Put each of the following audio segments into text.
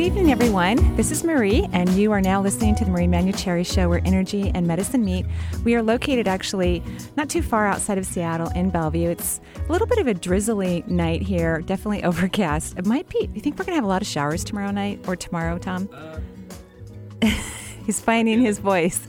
Good evening, everyone. This is Marie, and you are now listening to the Marie Manuchehri Show, where energy and medicine meet. We are located actually not too far outside of Seattle in Bellevue. It's a little bit of a drizzly night here, definitely overcast. It might be. You think we're going to have a lot of showers tomorrow night or tomorrow, Tom? Uh, He's finding his voice.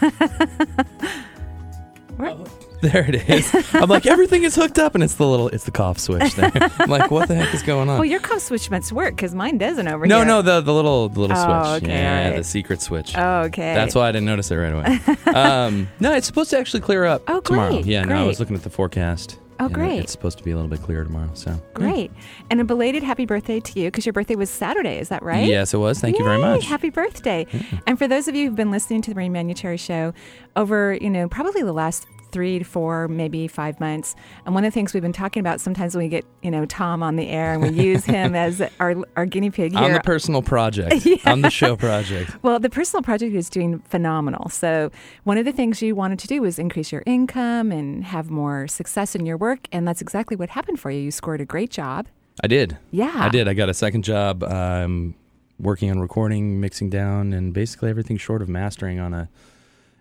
There it is. I'm like, everything is hooked up, and it's the little, it's the cough switch there. I'm like, what the heck is going on? Well, your cough switch must work because mine doesn't over no, here. No, no, the the little the little oh, switch. Okay, yeah, the secret switch. Oh, okay. That's why I didn't notice it right away. um, no, it's supposed to actually clear up oh, tomorrow. Great, yeah, great. no, I was looking at the forecast. Oh, great. It's supposed to be a little bit clearer tomorrow. So great. Yeah. And a belated happy birthday to you because your birthday was Saturday. Is that right? Yes, it was. Thank Yay, you very much. Happy birthday. Yeah. And for those of you who've been listening to the Marie Manuchehri show over, you know, probably the last three to four, maybe five months. And one of the things we've been talking about sometimes when we get, you know, Tom on the air and we use him as our, our guinea pig here. On the personal project. yeah. On the show project. Well, the personal project is doing phenomenal. So one of the things you wanted to do was increase your income and have more success in your work. And that's exactly what happened for you. You scored a great job. I did. Yeah. I did. I got a second job um, working on recording, mixing down, and basically everything short of mastering on a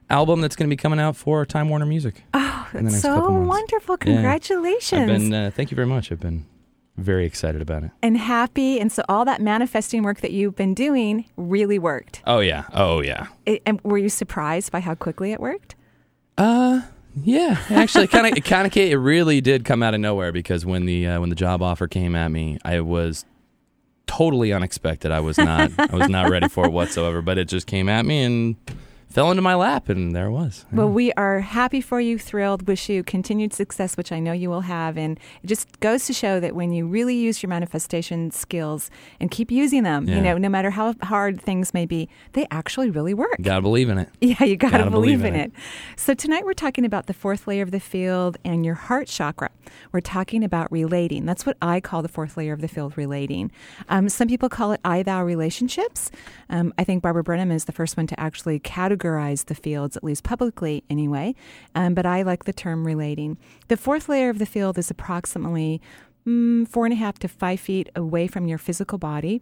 album that's going to be coming out for Time Warner Music. Oh, that's so wonderful! Congratulations! Yeah. I've been. Uh, thank you very much. I've been very excited about it and happy, and so all that manifesting work that you've been doing really worked. Oh yeah. Oh yeah. It, and were you surprised by how quickly it worked? Uh. Yeah, actually, kind of, it kind of, it really did come out of nowhere because when the uh, when the job offer came at me, I was totally unexpected. I was not, I was not ready for it whatsoever. But it just came at me, and fell into my lap, and there it was. Well, we are happy for you, thrilled, wish you continued success, which I know you will have. And it just goes to show that when you really use your manifestation skills and keep using them, yeah. you know, no matter how hard things may be, they actually really work. You gotta believe in it. Yeah, you gotta, gotta believe, believe, in it. it. So tonight we're talking about the fourth layer of the field and your heart chakra. We're talking about relating. That's what I call the fourth layer of the field, relating. Um, some people call it I thou relationships. Um, I think Barbara Brennan is the first one to actually categorize categorize the fields, at least publicly anyway, um, but I like the term relating. The fourth layer of the field is approximately mm, four and a half to five feet away from your physical body.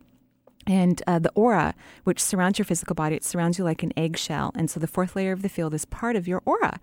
And uh, the aura, which surrounds your physical body, it surrounds you like an eggshell. And so the fourth layer of the field is part of your aura.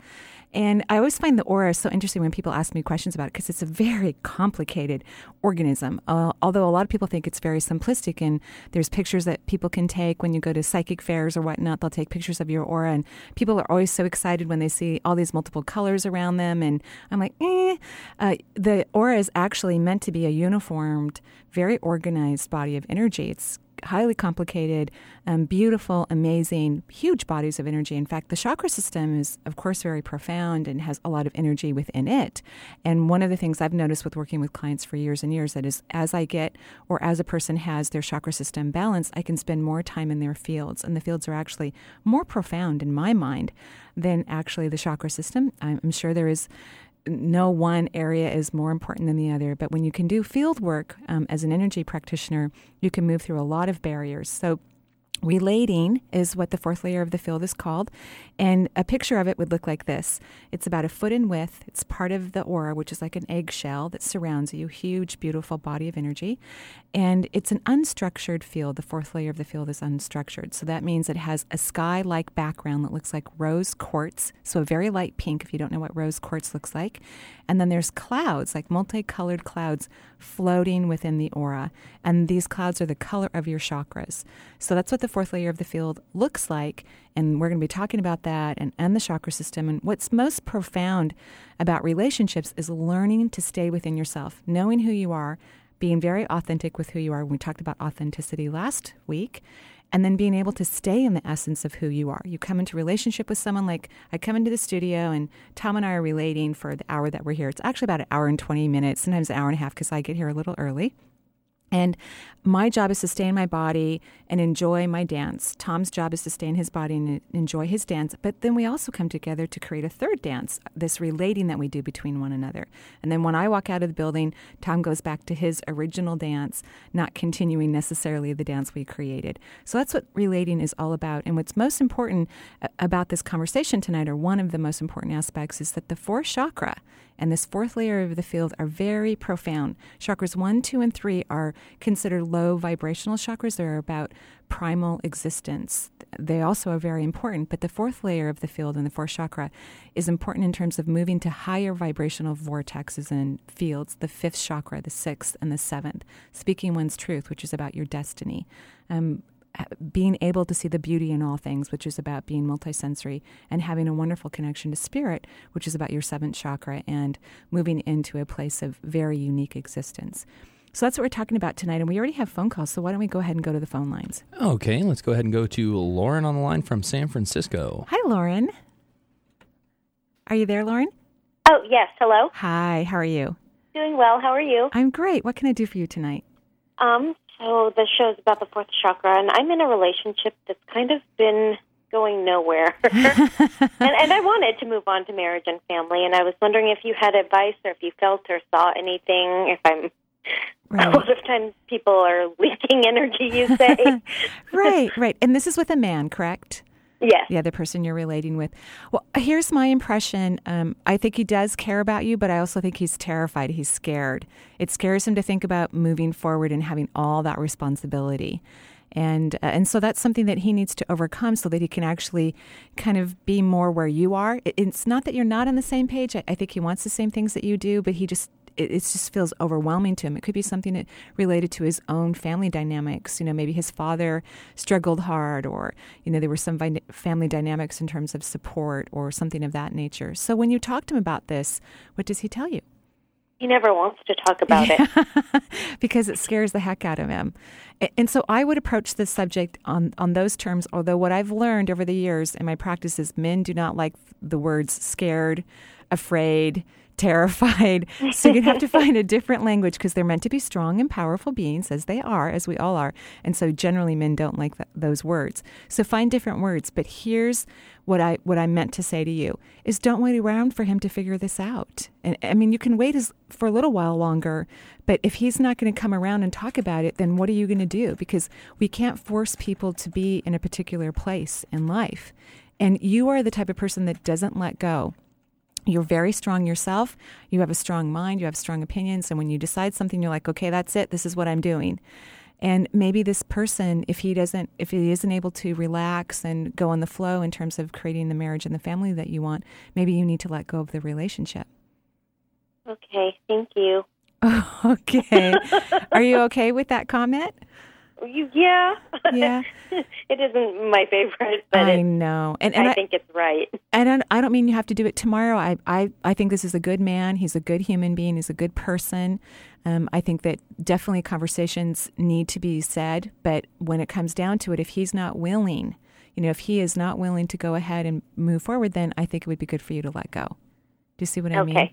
And I always find the aura so interesting when people ask me questions about it because it's a very complicated organism. Uh, although a lot of people think it's very simplistic, and there's pictures that people can take when you go to psychic fairs or whatnot. They'll take pictures of your aura, and people are always so excited when they see all these multiple colors around them. And I'm like, eh. Uh, the aura is actually meant to be a uniformed, very organized body of energy. It's highly complicated, um, beautiful, amazing, huge bodies of energy. In fact, the chakra system is, of course, very profound and has a lot of energy within it. And one of the things I've noticed with working with clients for years and years that is, as I get or as a person has their chakra system balanced, I can spend more time in their fields. And the fields are actually more profound in my mind than actually the chakra system. I'm sure there is no one area is more important than the other. But when you can do field work um, as an energy practitioner, you can move through a lot of barriers. So Relating is what the fourth layer of the field is called. And a picture of it would look like this it's about a foot in width. It's part of the aura, which is like an eggshell that surrounds you, huge, beautiful body of energy. And it's an unstructured field. The fourth layer of the field is unstructured. So that means it has a sky like background that looks like rose quartz. So a very light pink, if you don't know what rose quartz looks like. And then there's clouds, like multicolored clouds floating within the aura. And these clouds are the color of your chakras. So that's what the fourth layer of the field looks like. And we're going to be talking about that and, and the chakra system. And what's most profound about relationships is learning to stay within yourself, knowing who you are, being very authentic with who you are. We talked about authenticity last week. And then being able to stay in the essence of who you are. You come into relationship with someone like I come into the studio and Tom and I are relating for the hour that we're here. It's actually about an hour and 20 minutes, sometimes an hour and a half because I get here a little early. And my job is to stay in my body and enjoy my dance. Tom's job is to stay in his body and enjoy his dance. But then we also come together to create a third dance, uh, this relating that we do between one another. And then when I walk out of the building, Tom goes back to his original dance, not continuing necessarily the dance we created. So that's what relating is all about. And what's most important uh, about this conversation tonight, or one of the most important aspects, is that the fourth chakra and this fourth layer of the field are very profound. Chakras one, two, and three are considered low vibrational chakras. They're about primal existence. They also are very important, but the fourth layer of the field and the fourth chakra is important in terms of moving to higher vibrational vortexes and fields, the fifth chakra, the sixth, and the seventh, speaking one's truth, which is about your destiny. Um, being able to see the beauty in all things, which is about being multisensory, and having a wonderful connection to spirit, which is about your seventh chakra and moving into a place of very unique existence. So that's what we're talking about tonight. And we already have phone calls. So why don't we go ahead and go to the phone lines? Okay, let's go ahead and go to Lauren on the line from San Francisco. Hi, Lauren. Are you there, Lauren? Oh, yes. Hello. Hi, how are you? Doing well. How are you? I'm great. What can I do for you tonight? Um, so the show is about the fourth chakra, and I'm in a relationship that's kind of been going nowhere. and, and I wanted to move on to marriage and family, and I was wondering if you had advice or if you felt or saw anything. If I'm Right. A lot of times people are leaking energy, you say. right, right. And this is with a man, correct? Yes. Yeah, the other person you're relating with. Well, here's my impression. Um, I think he does care about you, but I also think he's terrified. He's scared. It scares him to think about moving forward and having all that responsibility. And, uh, and so that's something that he needs to overcome so that he can actually kind of be more where you are. It, it's not that you're not on the same page. I, I think he wants the same things that you do, but he just it, it just feels overwhelming to him. It could be something that related to his own family dynamics. You know, maybe his father struggled hard, or you know, there were some family dynamics in terms of support or something of that nature. So when you talk to him about this, what does he tell you? He never wants to talk about it because it scares the heck out of him. And so I would approach this subject on, on those terms, although what I've learned over the years in my practice is men do not like the words scared, afraid, terrified. So you have to find a different language because they're meant to be strong and powerful beings, as they are, as we all are. And so generally, men don't like th- those words. So find different words. But here's what I what I meant to say to you is don't wait around for him to figure this out. And I mean, you can wait as, for a little while longer, but if he's not going to come around and talk about it, then what are you going to do? Because we can't force people to be in a particular place in life. And you are the type of person that doesn't let go you're very strong yourself. You have a strong mind. You have strong opinions. And when you decide something, you're like, okay, that's it. This is what I'm doing. And maybe this person, if he doesn't, if he isn't able to relax and go on the flow in terms of creating the marriage and the family that you want, maybe you need to let go of the relationship. Okay, thank you. okay. Are you okay with that comment? Yeah, yeah. it isn't my favorite, but I know, and, and I, I, think it's right. And I don't, I don't mean you have to do it tomorrow. I, I, I think this is a good man. He's a good human being. He's a good person. Um, I think that definitely conversations need to be said, but when it comes down to it, if he's not willing, you know, if he is not willing to go ahead and move forward, then I think it would be good for you to let go. Do you see what I okay. mean?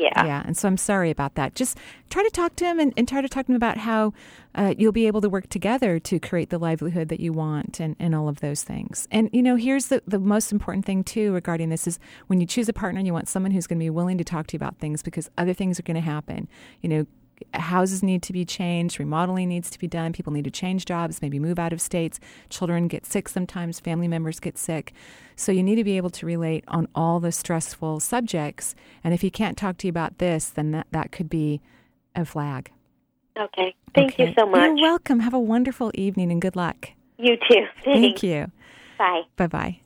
Yeah. Yeah. And so I'm sorry about that. Just try to talk to him and, and try to talk to him about how uh, you'll be able to work together to create the livelihood that you want and, and all of those things. And, you know, here's the, the most important thing, too, regarding this is when you choose a partner, you want someone who's going to be willing to talk to you about things because other things are going to happen. You know, houses need to be changed, remodeling needs to be done, people need to change jobs, maybe move out of states, children get sick sometimes, family members get sick. So you need to be able to relate on all the stressful subjects. And if he can't talk to you about this, then that, that could be a flag. Okay. Thank okay. you so much. You're welcome. Have a wonderful evening and good luck. You too. Thanks. Thank you. Bye. Bye bye.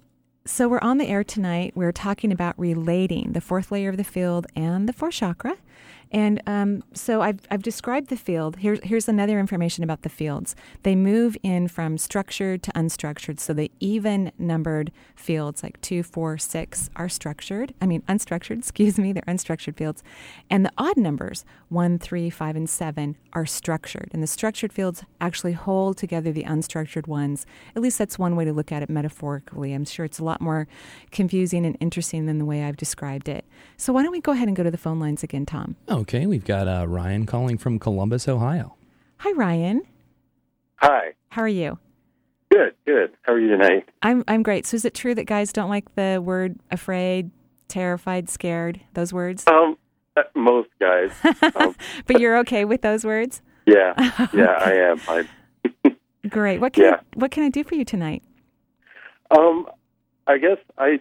So, we're on the air tonight. We're talking about relating the fourth layer of the field and the fourth chakra. And um, so I've, I've described the field. Here, here's another information about the fields. They move in from structured to unstructured. So the even numbered fields, like two, four, six, are structured. I mean, unstructured, excuse me, they're unstructured fields. And the odd numbers, one, three, five, and seven, are structured. And the structured fields actually hold together the unstructured ones. At least that's one way to look at it metaphorically. I'm sure it's a lot more confusing and interesting than the way I've described it. So why don't we go ahead and go to the phone lines again, Tom? Okay, we've got uh, Ryan calling from Columbus, Ohio. Hi, Ryan. Hi. How are you? Good, good. How are you tonight? I'm I'm great. So is it true that guys don't like the word afraid, terrified, scared? Those words? Um, uh, most guys. Um, but you're okay with those words? yeah, yeah, I am. I, Great. What can Yeah. I, what can I do for you tonight? um, I guess I,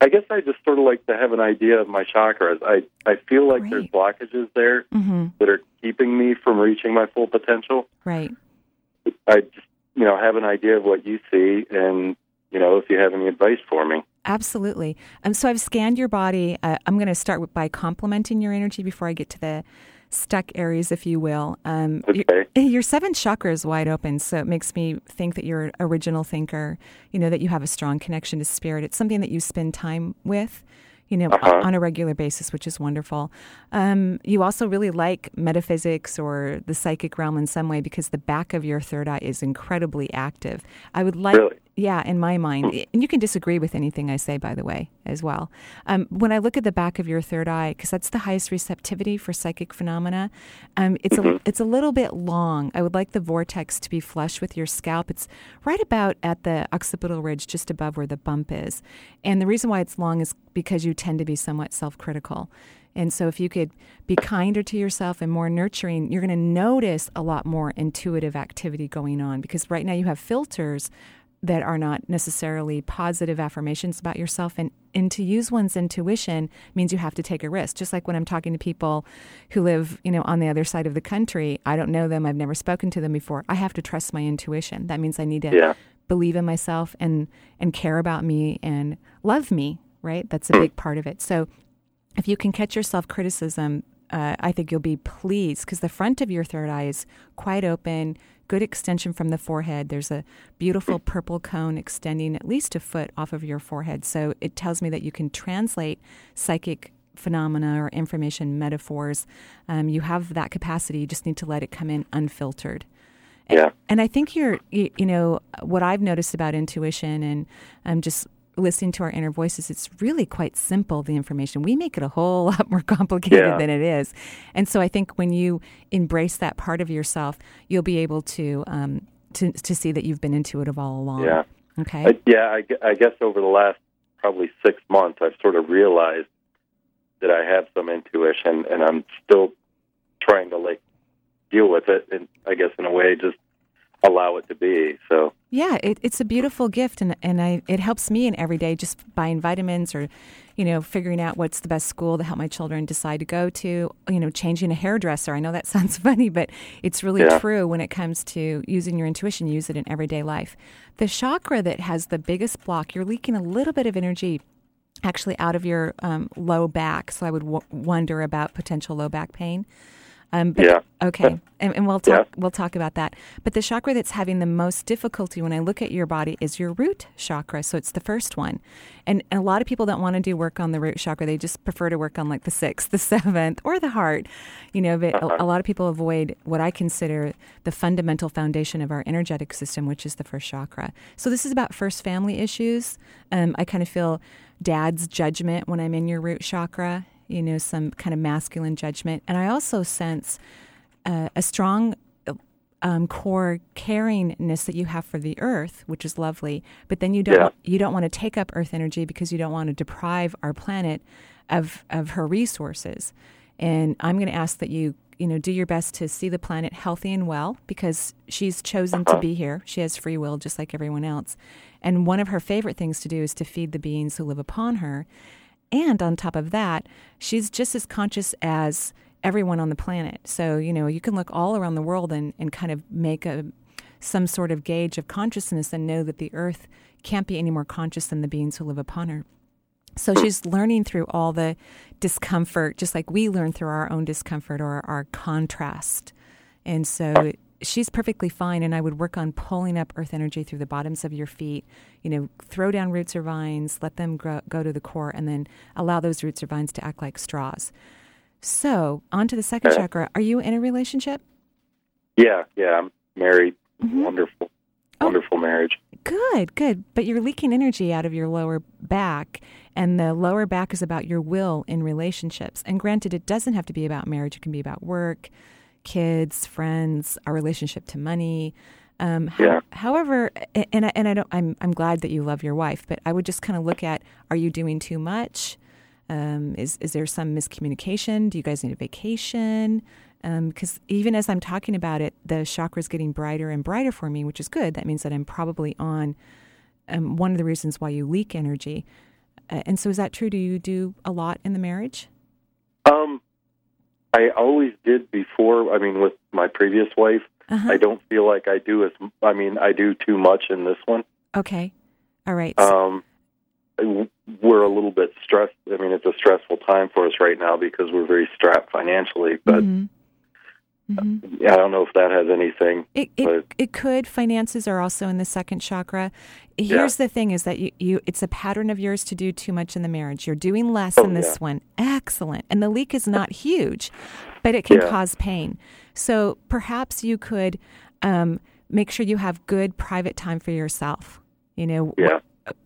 I guess I just sort of like to have an idea of my chakras. I I feel like there's blockages there Mm-hmm. that are keeping me from reaching my full potential. Right. I just you know have an idea of what you see, and you know if you have any advice for me. Absolutely. Um, so I've scanned your body. Uh, I'm going to start with, by complimenting your energy before I get to the stuck areas, if you will. Um, your- Okay. Your seventh chakra is wide open, so it makes me think that you're an original thinker. You know that you have a strong connection to spirit. It's something that you spend time with, you know, Uh-huh. on a regular basis, which is wonderful. Um, you also really like metaphysics or the psychic realm in some way because the back of your third eye is incredibly active. I would like Really? Yeah, in my mind, and you can disagree with anything I say, by the way, as well. Um, when I look at the back of your third eye, because that's the highest receptivity for psychic phenomena, um, it's a it's a little bit long. I would like the vortex to be flush with your scalp. It's right about at the occipital ridge, just above where the bump is. And the reason why it's long is because you tend to be somewhat self-critical. And so, if you could be kinder to yourself and more nurturing, you're going to notice a lot more intuitive activity going on because right now you have filters that are not necessarily positive affirmations about yourself. And, and to use one's intuition means you have to take a risk. Just like when I'm talking to people who live, you know, on the other side of the country, I don't know them, I've never spoken to them before. I have to trust my intuition. That means I need to Yeah. believe in myself and and care about me and love me right that's a big part of it so if you can catch your self criticism uh, i think you'll be pleased because the front of your third eye is quite open good extension from the forehead. There's a beautiful purple cone extending at least a foot off of your forehead. So it tells me that you can translate psychic phenomena or information metaphors. Um, you have that capacity. You just need to let it come in unfiltered. Yeah. and I think you're, you, you know, what I've noticed about intuition and um, just listening to our inner voices, it's really quite simple, the information. We make it a whole lot more complicated Yeah. than it is. And so I think when you embrace that part of yourself, you'll be able to, um, to, to see that you've been intuitive all along. Yeah. Okay. I, yeah, I, I guess over the last probably six months, I've sort of realized that I have some intuition, and I'm still trying to like deal with it, and I guess in a way just allow it to be. So Yeah, it, it's a beautiful gift, and and I it helps me in every day just buying vitamins or, you know, figuring out what's the best school to help my children decide to go to. You know, changing a hairdresser. I know that sounds funny, but it's really Yeah. true when it comes to using your intuition. Use it in everyday life. The chakra that has the biggest block, you're leaking a little bit of energy. Actually, out of your um, low back, so I would w- wonder about potential low back pain. Um, but, Yeah. Okay, and, and we'll talk. Yeah. We'll talk about that. But the chakra that's having the most difficulty when I look at your body is your root chakra. So it's the first one, and, and a lot of people don't want to do work on the root chakra. They just prefer to work on like the sixth, the seventh, or the heart. You know, but a, a lot of people avoid what I consider the fundamental foundation of our energetic system, which is the first chakra. So this is about first family issues. Um, I kind of feel dad's judgment when I'm in your root chakra. You know, some kind of masculine judgment, and I also sense uh, a strong um, core caringness that you have for the earth, which is lovely. But then you don't Yeah. you don't want to take up earth energy because you don't want to deprive our planet of of her resources. And I'm going to ask that you you know do your best to see the planet healthy and well because she's chosen to be here. She has free will just like everyone else. And one of her favorite things to do is to feed the beings who live upon her. And on top of that, she's just as conscious as everyone on the planet. So, you know, you can look all around the world and, and kind of make a some sort of gauge of consciousness and know that the earth can't be any more conscious than the beings who live upon her. So she's learning through all the discomfort, just like we learn through our own discomfort or our contrast. And so she's perfectly fine. And I would work on pulling up earth energy through the bottoms of your feet. You know, throw down roots or vines, let them grow, go to the core, and then allow those roots or vines to act like straws. So, on to the second Okay. chakra. Are you in a relationship? yeah, yeah, I'm married. Mhm. Wonderful, Oh. wonderful marriage. Good, good. But you're leaking energy out of your lower back, and the lower back is about your will in relationships. And granted, it doesn't have to be about marriage, it can be about work, kids, friends, our relationship to money. Um, Yeah. However, and I, and I don't. I'm I'm glad that you love your wife, but I would just kind of look at: Are you doing too much? Um, is is there some miscommunication? Do you guys need a vacation? Because even as I'm talking about it, the chakra's getting brighter and brighter for me, which is good. That means that I'm probably on um, one of the reasons why you leak energy. Uh, and so, is that true? Do you do a lot in the marriage? Um, I always did before. I mean, with my previous wife, Uh-huh. I don't feel like I do as. I mean, I do too much in this one. Okay. All right. Um, we're a little bit stressed. I mean, it's a stressful time for us right now because we're very strapped financially. But Mhm. Mhm. I don't know if that has anything. It, it, it could. Finances are also in the second chakra. Here's the thing is that you, you it's a pattern of yours to do too much in the marriage. You're doing less Oh, in this yeah. one. Excellent. And the leak is not huge, but it can Yeah. cause pain. So perhaps you could um, make sure you have good private time for yourself. You know, Yeah.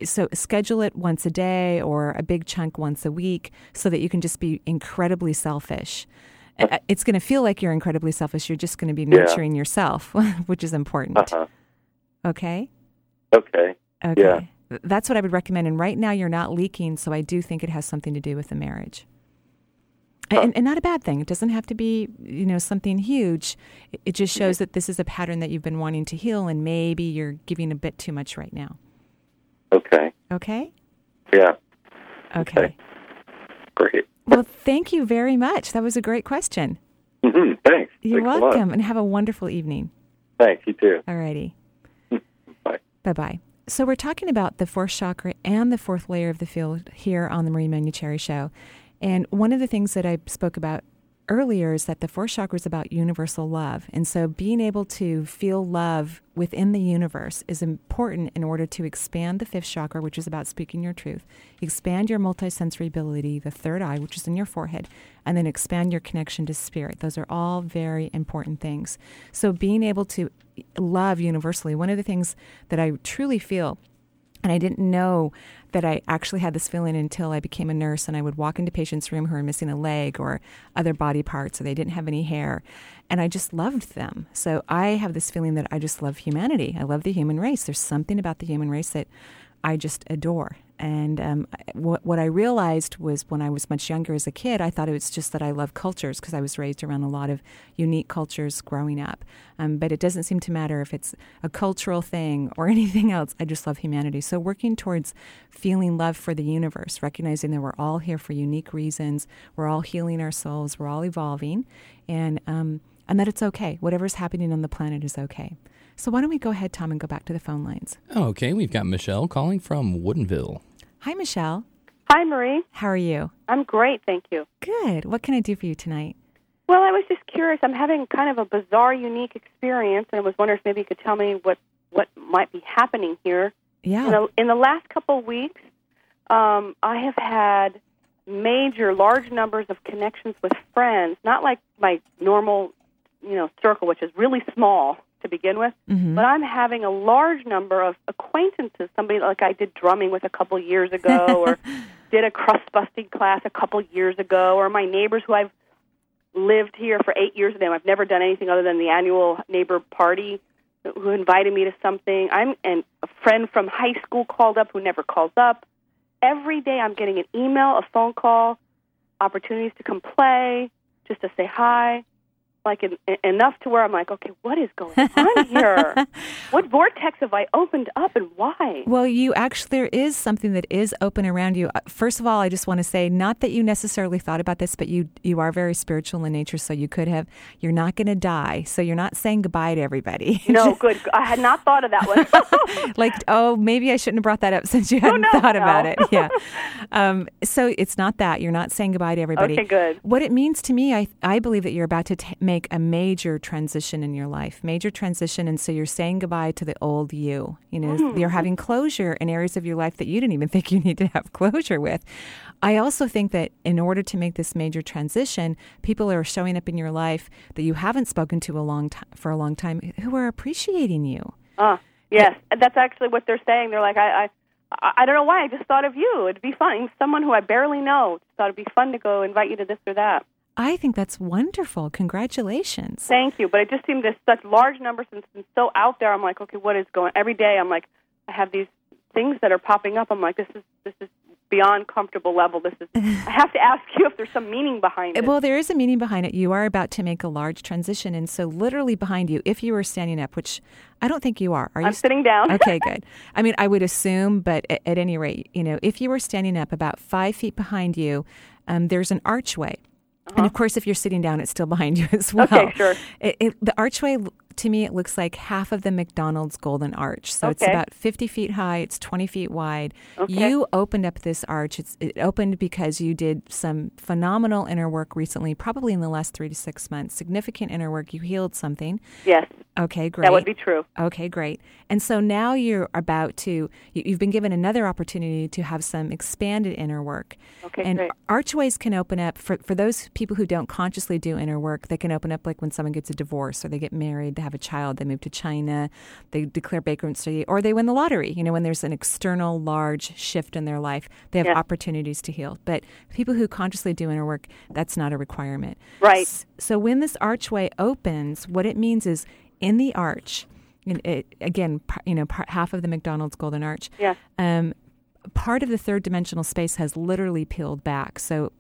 so schedule it once a day or a big chunk once a week so that you can just be incredibly selfish. It's going to feel like you're incredibly selfish. You're just going to be Yeah. nurturing yourself, which is important. Uh-huh. Okay? Okay. Okay. Yeah. That's what I would recommend. And right now you're not leaking, so I do think it has something to do with the marriage. And, and not a bad thing. It doesn't have to be, you know, something huge. It, it just shows that this is a pattern that you've been wanting to heal, and maybe you're giving a bit too much right now. Okay. Okay? Yeah. Okay. Okay. Great. Well, thank you very much. That was a great question. Mm-hmm. Thanks. You're Thanks welcome, and have a wonderful evening. Thanks. You too. Alrighty. Bye. Bye bye. So, we're talking about the fourth chakra and the fourth layer of the field here on the Marie Manuchehri Show. And one of the things that I spoke about earlier is that the fourth chakra is about universal love. And so, being able to feel love within the universe is important in order to expand the fifth chakra, which is about speaking your truth, expand your multisensory ability, the third eye, which is in your forehead, and then expand your connection to spirit. Those are all very important things. So, being able to love universally, one of the things that I truly feel and I didn't know that I actually had this feeling until I became a nurse and I would walk into patients' room who are missing a leg or other body parts or they didn't have any hair. And I just loved them. So I have this feeling that I just love humanity. I love the human race. There's something about the human race that I just adore. And um, what, what I realized was when I was much younger as a kid, I thought it was just that I love cultures because I was raised around a lot of unique cultures growing up. Um, but it doesn't seem to matter if it's a cultural thing or anything else. I just love humanity. So working towards feeling love for the universe, recognizing that we're all here for unique reasons, we're all healing ourselves, we're all evolving, and um, and that it's okay. Whatever's happening on the planet is okay. So why don't we go ahead, Tom, and go back to the phone lines? Okay, we've got Michelle calling from Woodinville. Hi, Michelle. Hi, Marie. How are you? I'm great, thank you. Good. What can I do for you tonight? Well, I was just curious. I'm having kind of a bizarre, unique experience, and I was wondering if maybe you could tell me what what might be happening here. Yeah. In the, in the last couple of weeks, um, I have had major, large numbers of connections with friends. Not like my normal, you know, circle, which is really small to begin with, Mhm. but I'm having a large number of acquaintances. Somebody like I did drumming with a couple years ago, or did a crust busting class a couple years ago, or my neighbors who I've lived here for eight years with them. I've never done anything other than the annual neighbor party who invited me to something. I'm and a friend from high school called up who never calls up. Every day I'm getting an email, a phone call, opportunities to come play, just to say hi. Like en- en- enough to where I'm like, okay, what is going on here? what vortex have I opened up, and why? Well, you actually, there is something that is open around you. Uh, First of all, I just want to say, not that you necessarily thought about this, but you you are very spiritual in nature, so you could have. You're not going to die, so you're not saying goodbye to everybody. No, good. I had not thought of that one. like, oh, maybe I shouldn't have brought that up since you hadn't Oh, no, thought about it. Yeah. Um, so it's not that you're not saying goodbye to everybody. Okay, good. What it means to me, I I believe that you're about to t- make a major transition in your life, major transition, and so you're saying goodbye to the old you. You know, Hmm. you're having closure in areas of your life that you didn't even think you need to have closure with. I also think that in order to make this major transition, people are showing up in your life that you haven't spoken to a long time for a long time who are appreciating you. Uh, yes, and that's actually what they're saying. They're like, I, I, I I don't know why. I just thought of you. It'd be fun. Someone who I barely know. Just thought it'd be fun to go invite you to this or that. I think that's wonderful. Congratulations. Thank you. But it just seemed such large numbers and it's so out there. I'm like, okay, what is going? On? Every day, I'm like, I have these things that are popping up. I'm like, this is this is beyond comfortable level. This is. I have to ask you if there's some meaning behind it. Well, there is a meaning behind it. You are about to make a large transition, and so literally behind you, if you were standing up, which I don't think you are, are you? I'm sitting down. okay, good. I mean, I would assume, but at, at, any rate, you know, if you were standing up about five feet behind you, um, there's an archway. Uh-huh. And of course, if you're sitting down, it's still behind you as well. Okay, sure. It, it, the archway to me, it looks like half of the McDonald's Golden Arch. So okay. it's about 50 feet high, it's 20 feet wide. Okay. You opened up this arch. It's, it opened because you did some phenomenal inner work recently, probably in the last three to six months. Significant inner work. You healed something. Yes. Okay, great. That would be true. Okay, great. And so now you're about to, you, have been given another opportunity to have some expanded inner work. Okay, and great. archways can open up for, for those people who don't consciously do inner work, they can open up like when someone gets a divorce or they get married, they have a child, they move to China, they declare bankruptcy, or they win the lottery. You know, when there's an external large shift in their life, they have opportunities to heal. But people who consciously do inner work, that's not a requirement. Right. So when this archway opens, what it means is in the arch, it, again, you know, part, half of the McDonald's Golden Arch. Yeah. Um, part of the third dimensional space has literally peeled back. So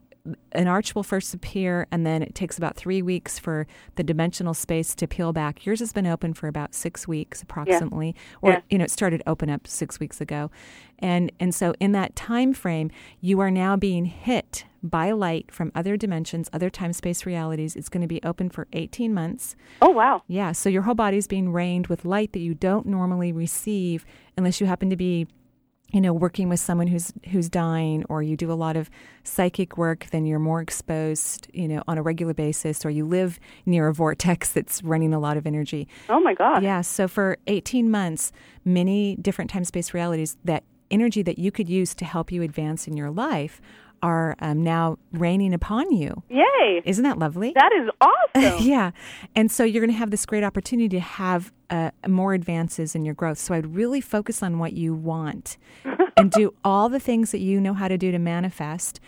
an arch will first appear, and then it takes about three weeks for the dimensional space to peel back. Yours has been open for about six weeks, approximately, yeah. or yeah. you know, it started open up six weeks ago, and and so in that time frame, you are now being hit by light from other dimensions, other time space realities. It's going to be open for 18 months. Oh, wow. Yeah, so your whole body is being rained with light that you don't normally receive unless you happen to be you know working with someone who's who's dying or you do a lot of psychic work then you're more exposed you know on a regular basis or you live near a vortex that's running a lot of energy. Oh my god yeah so for 18 months many different time space realities that energy that you could use to help you advance in your life are um, now raining upon you. Yay! Isn't that lovely? That is awesome. yeah. And so you're going to have this great opportunity to have uh, more advances in your growth. So I'd really focus on what you want and do all the things that you know how to do to manifest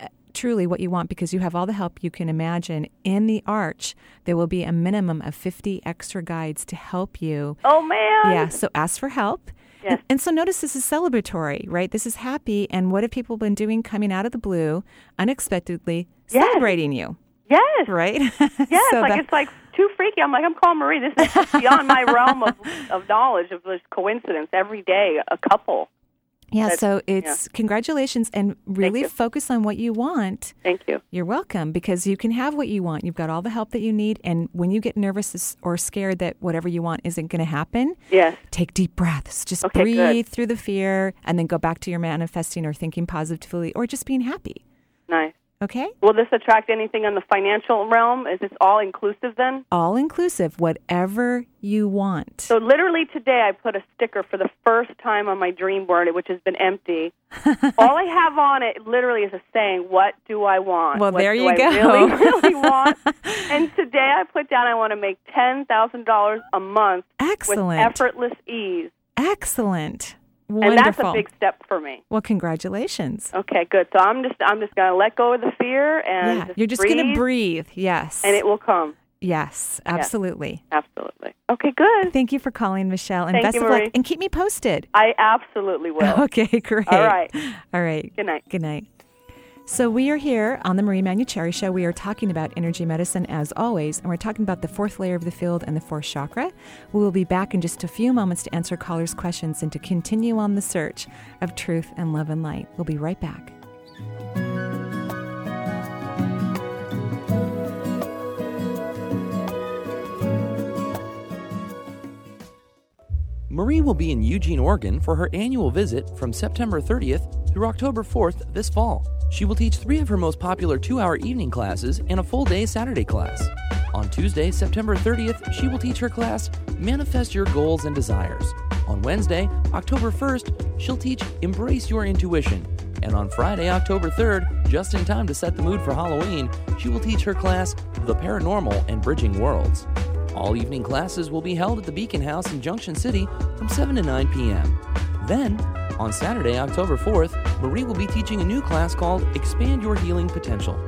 uh, truly what you want because you have all the help you can imagine. In the arch, there will be a minimum of 50 extra guides to help you. Oh, man. Yeah. So ask for help. Yes. And, and, so notice this is celebratory, right? This is happy. And what have people been doing coming out of the blue, unexpectedly yes. celebrating you? Yes. Right? Yes. so like that, it's like too freaky. I'm like, I'm calling Marie. This is beyond my realm of, of knowledge of this coincidence. Every day, a couple. Yeah, That's- so it's congratulations and really focus on what you want. Thank you. You're welcome because you can have what you want. You've got all the help that you need. And when you get nervous or scared that whatever you want isn't going to happen, Yes. take deep breaths. Just Okay, good. breathe through the fear and then go back to your manifesting or thinking positively or just being happy. Nice. Okay? Will this attract anything in the financial realm? Is this all inclusive then? All inclusive, whatever you want. So literally today, I put a sticker for the first time on my dream board, which has been empty. all I have on it literally is a saying, "What do I want?" Well, what there you I go. Really, really want. and today, I put down I want to make ten thousand dollars a month Excellent. with effortless ease, Excellent. And that's a big step for me. well, congratulations. Okay, good. So I'm just I'm just going to let go of the fear and yeah, just you're just going to breathe. Yes. and it will come. yes, absolutely. Absolutely. Okay, good. Thank you for calling, Michelle, and Thank best you, of luck. And keep me posted. I absolutely will. Okay, great. All right. All right. Good night. Good night. So we are here on the Marie Manuchehri Show. We are talking about energy medicine as always, and we're talking about the fourth layer of the field and the fourth chakra. We will be back in just a few moments to answer callers' questions and to continue on the search of truth and love and light. We'll be right back. Marie will be in Eugene, Oregon for her annual visit from September 30th through October 4th this fall. She will teach three of her most popular two hour evening classes and a full day Saturday class. On Tuesday, September 30th, she will teach her class Manifest Your Goals and Desires. On Wednesday, October 1st, she'll teach Embrace Your Intuition. And on Friday, October 3rd, just in time to set the mood for Halloween, she will teach her class The Paranormal and Bridging Worlds. All evening classes will be held at the Beacon House in Junction City from 7 to 9 p.m. Then, on Saturday, October 4th, Marie will be teaching a new class called Expand Your Healing Potential.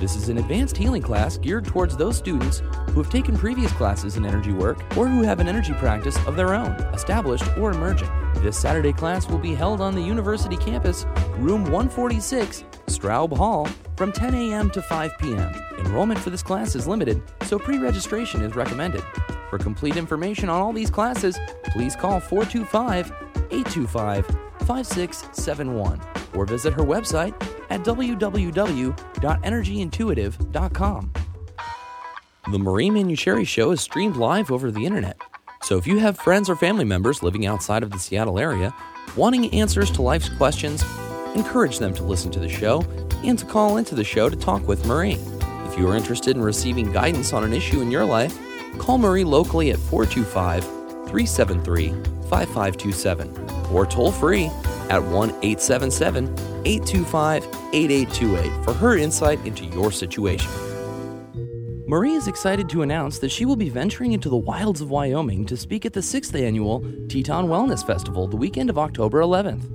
This is an advanced healing class geared towards those students who have taken previous classes in energy work or who have an energy practice of their own, established or emerging. This Saturday class will be held on the university campus, room 146, Straub Hall, from 10 a.m. to 5 p.m. Enrollment for this class is limited, so pre registration is recommended. For complete information on all these classes, please call 425 825 5671 or visit her website at www.energyintuitive.com. The Marie Manuchehri Show is streamed live over the internet. So if you have friends or family members living outside of the Seattle area wanting answers to life's questions, encourage them to listen to the show and to call into the show to talk with Marie. If you are interested in receiving guidance on an issue in your life, call Marie locally at 425 373 5527 or toll free at 1 877 825 8828 for her insight into your situation. Marie is excited to announce that she will be venturing into the wilds of Wyoming to speak at the 6th annual Teton Wellness Festival the weekend of October 11th.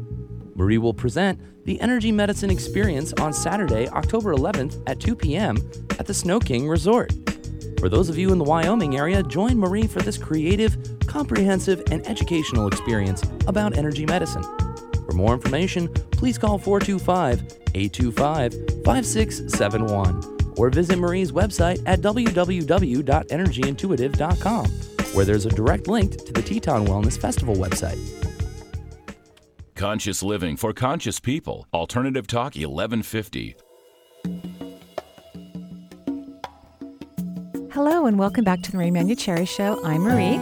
Marie will present the Energy Medicine Experience on Saturday, October 11th at 2 p.m. at the Snow King Resort. For those of you in the Wyoming area, join Marie for this creative, comprehensive, and educational experience about energy medicine. For more information, please call 425 825 5671 or visit Marie's website at www.energyintuitive.com, where there's a direct link to the Teton Wellness Festival website. Conscious living for conscious people. Alternative Talk 1150. Hello, and welcome back to the Marie Manuchehri Show. I'm Marie.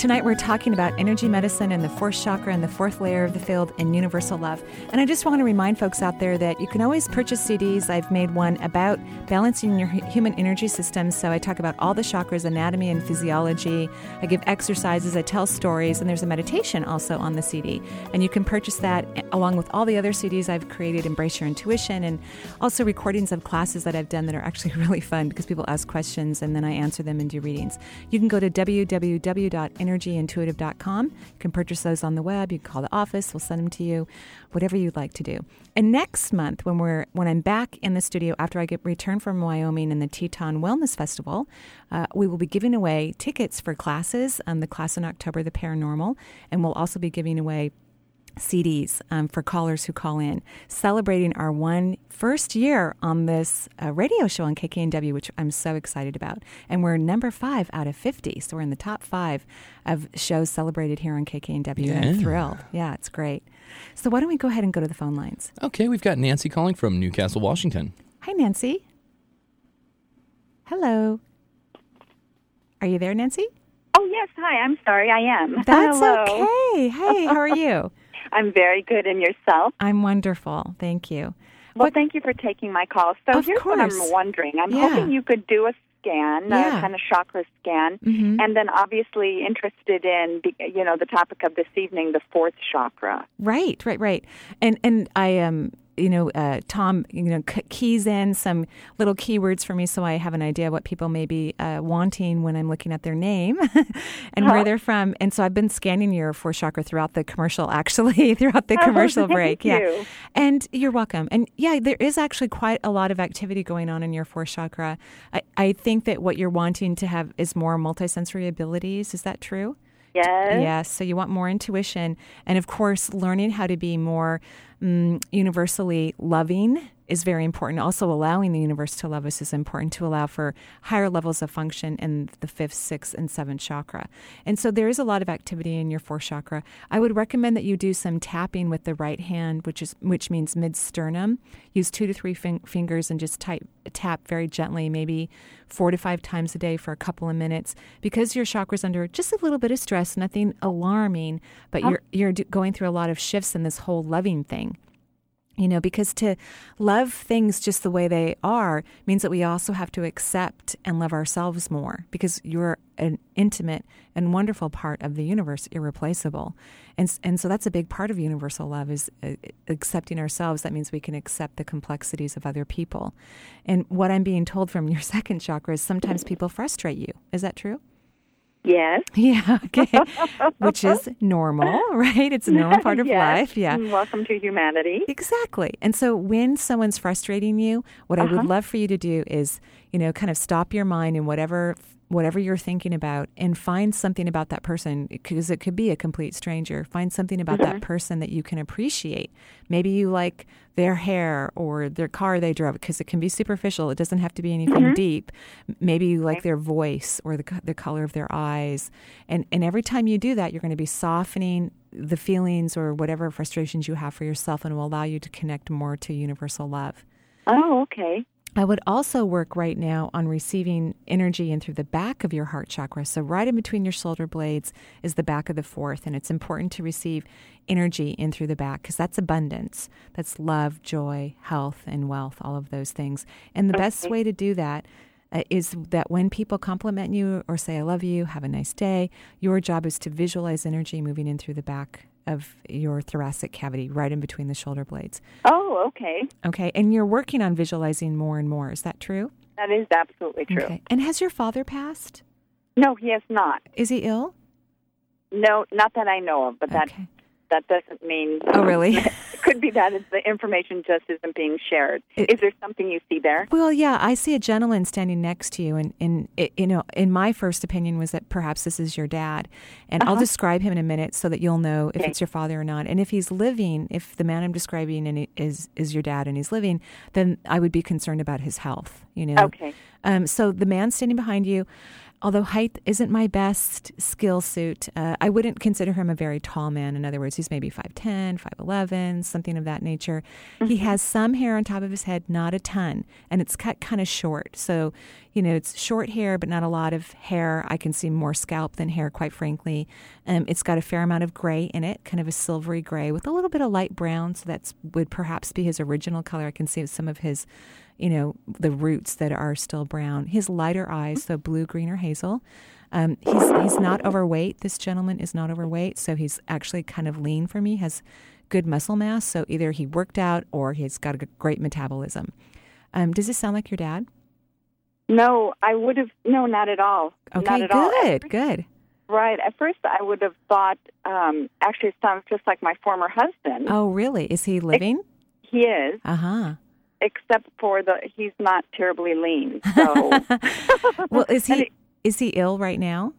Tonight we're talking about energy medicine and the fourth chakra and the fourth layer of the field and universal love. And I just want to remind folks out there that you can always purchase CDs. I've made one about balancing your human energy system. So I talk about all the chakras, anatomy and physiology. I give exercises, I tell stories, and there's a meditation also on the CD. And you can purchase that eh, along with all the other CDs I've created, Embrace Your Intuition, and also recordings of classes that I've done that are actually really fun because people ask questions and then I answer them and do readings. You can go to www.energy energyintuitive.com. You can purchase those on the web. You can call the office. We'll send them to you, whatever you'd like to do. And next month, when we're when I'm back in the studio after I get returned from Wyoming and the Teton Wellness Festival, uh, we will be giving away tickets for classes. Um, the class in October, the paranormal, and we'll also be giving away CDs um, for callers who call in, celebrating our one first year on this uh, radio show on KKNW, which I'm so excited about. And we're number five out of 50. So we're in the top five of shows celebrated here on KKNW. Yeah. And I'm thrilled. Yeah, it's great. So why don't we go ahead and go to the phone lines? Okay, we've got Nancy calling from Newcastle, Washington. Hi, Nancy. Hello. Are you there, Nancy? Oh, yes. Hi. I'm sorry. I am. That's Hello. okay. Hey, how are you? I'm very good. And yourself? I'm wonderful. Thank you. Well, thank you for taking my call. So Of here's what. I'm wondering. I'm Yeah. hoping you could do a scan, Yeah. a kind of chakra scan, Mhm. and then obviously interested in, you know, the topic of this evening, the fourth chakra. Right, right, right. And and I um you know uh, Tom you know c- keys in some little keywords for me so I have an idea what people may be uh, wanting when I'm looking at their name and where Uh-huh. they're from. And so I've been scanning your four chakra throughout the commercial actually throughout the Oh, commercial break. Yeah. you. And you're welcome. And yeah, there is actually quite a lot of activity going on in your fourth chakra. I, I think that what you're wanting to have is more multisensory abilities. Is that true? Yes. Yes. So you want more intuition. And of course, learning how to be more mm, universally loving is very important. Also, allowing the universe to love us is important to allow for higher levels of function in the fifth, sixth, and seventh chakra. And so there is a lot of activity in your fourth chakra. I would recommend that you do some tapping with the right hand, which is which means mid sternum. Use two to three fin- fingers and just type, tap very gently, maybe four to five times a day for a couple of minutes, because your chakra's under just a little bit of stress. Nothing alarming, but you're you're do- going through a lot of shifts in this whole loving thing. You know, because to love things just the way they are means that we also have to accept and love ourselves more because you're an intimate and wonderful part of the universe, irreplaceable. And, and so that's a big part of universal love is uh, accepting ourselves. That means we can accept the complexities of other people. And what I'm being told from your second chakra is sometimes people frustrate you. Is that true? Yes. Yeah, okay. Which is normal, right? It's a normal part of Yes. life. Yeah. Welcome to humanity. Exactly. And so when someone's frustrating you, what I Uh-huh. would love for you to do is, you know, kind of stop your mind in whatever whatever you're thinking about and find something about that person because it could be a complete stranger. Find something about Mm-hmm. that person that you can appreciate. Maybe you like their hair or their car they drove because it can be superficial. It doesn't have to be anything Mm-hmm. deep. Maybe you like their voice or the the color of their eyes. And and every time you do that, you're going to be softening the feelings or whatever frustrations you have for yourself and will allow you to connect more to universal love. Oh, okay. I would also work right now on receiving energy in through the back of your heart chakra. So, right in between your shoulder blades is the back of the fourth. And it's important to receive energy in through the back because that's abundance. That's love, joy, health, and wealth, all of those things. And the best way to do that uh, is that when people compliment you or say, I love you, have a nice day, your job is to visualize energy moving in through the back of your thoracic cavity, right in between the shoulder blades. Oh, okay. Okay. And you're working on visualizing more and more. Is that true? That is absolutely true. Okay. And has your father passed? No, he has not. Is he ill? No, not that I know of, but that Okay. that doesn't mean. Oh, really? it could be that the information just isn't being shared. It- is there something you see there? Well, yeah, I see a gentleman standing next to you, and, and it, you know, in my first opinion was that perhaps this is your dad, and I'll describe him in a minute so that you'll know if Uh-huh. Okay. it's your father or not. And if he's living, if the man I'm describing and is is your dad and he's living, then I would be concerned about his health. You know. Okay. Um, so the man standing behind you, although height isn't my best skill suit, uh, I wouldn't consider him a very tall man. In other words, he's maybe 5'10, 5'11, something of that nature. He has some hair on top of his head, not a ton, and it's cut kind of short. So, you know, it's short hair, but not a lot of hair. I can see more scalp than hair, quite frankly. Um, it's got a fair amount of gray in it, kind of a silvery gray with a little bit of light brown. So that would perhaps be his original color. I can see some of his you know, the roots that are still brown. His lighter eyes, so blue, green, or hazel. Um, he's he's not overweight. This gentleman is not overweight, so he's actually kind of lean for me. Has good muscle mass, so either he worked out or he's got a great metabolism. Um, does this sound like your dad? No, I would have. No, not at all. Okay, not at all. Good, first- good. Right. At first, I would have thought. Um, actually, it sounds just like my former husband. Oh, really? Is he living? He is, Uh huh. Except for the he's not terribly lean. So Well, is he it- is he ill right now?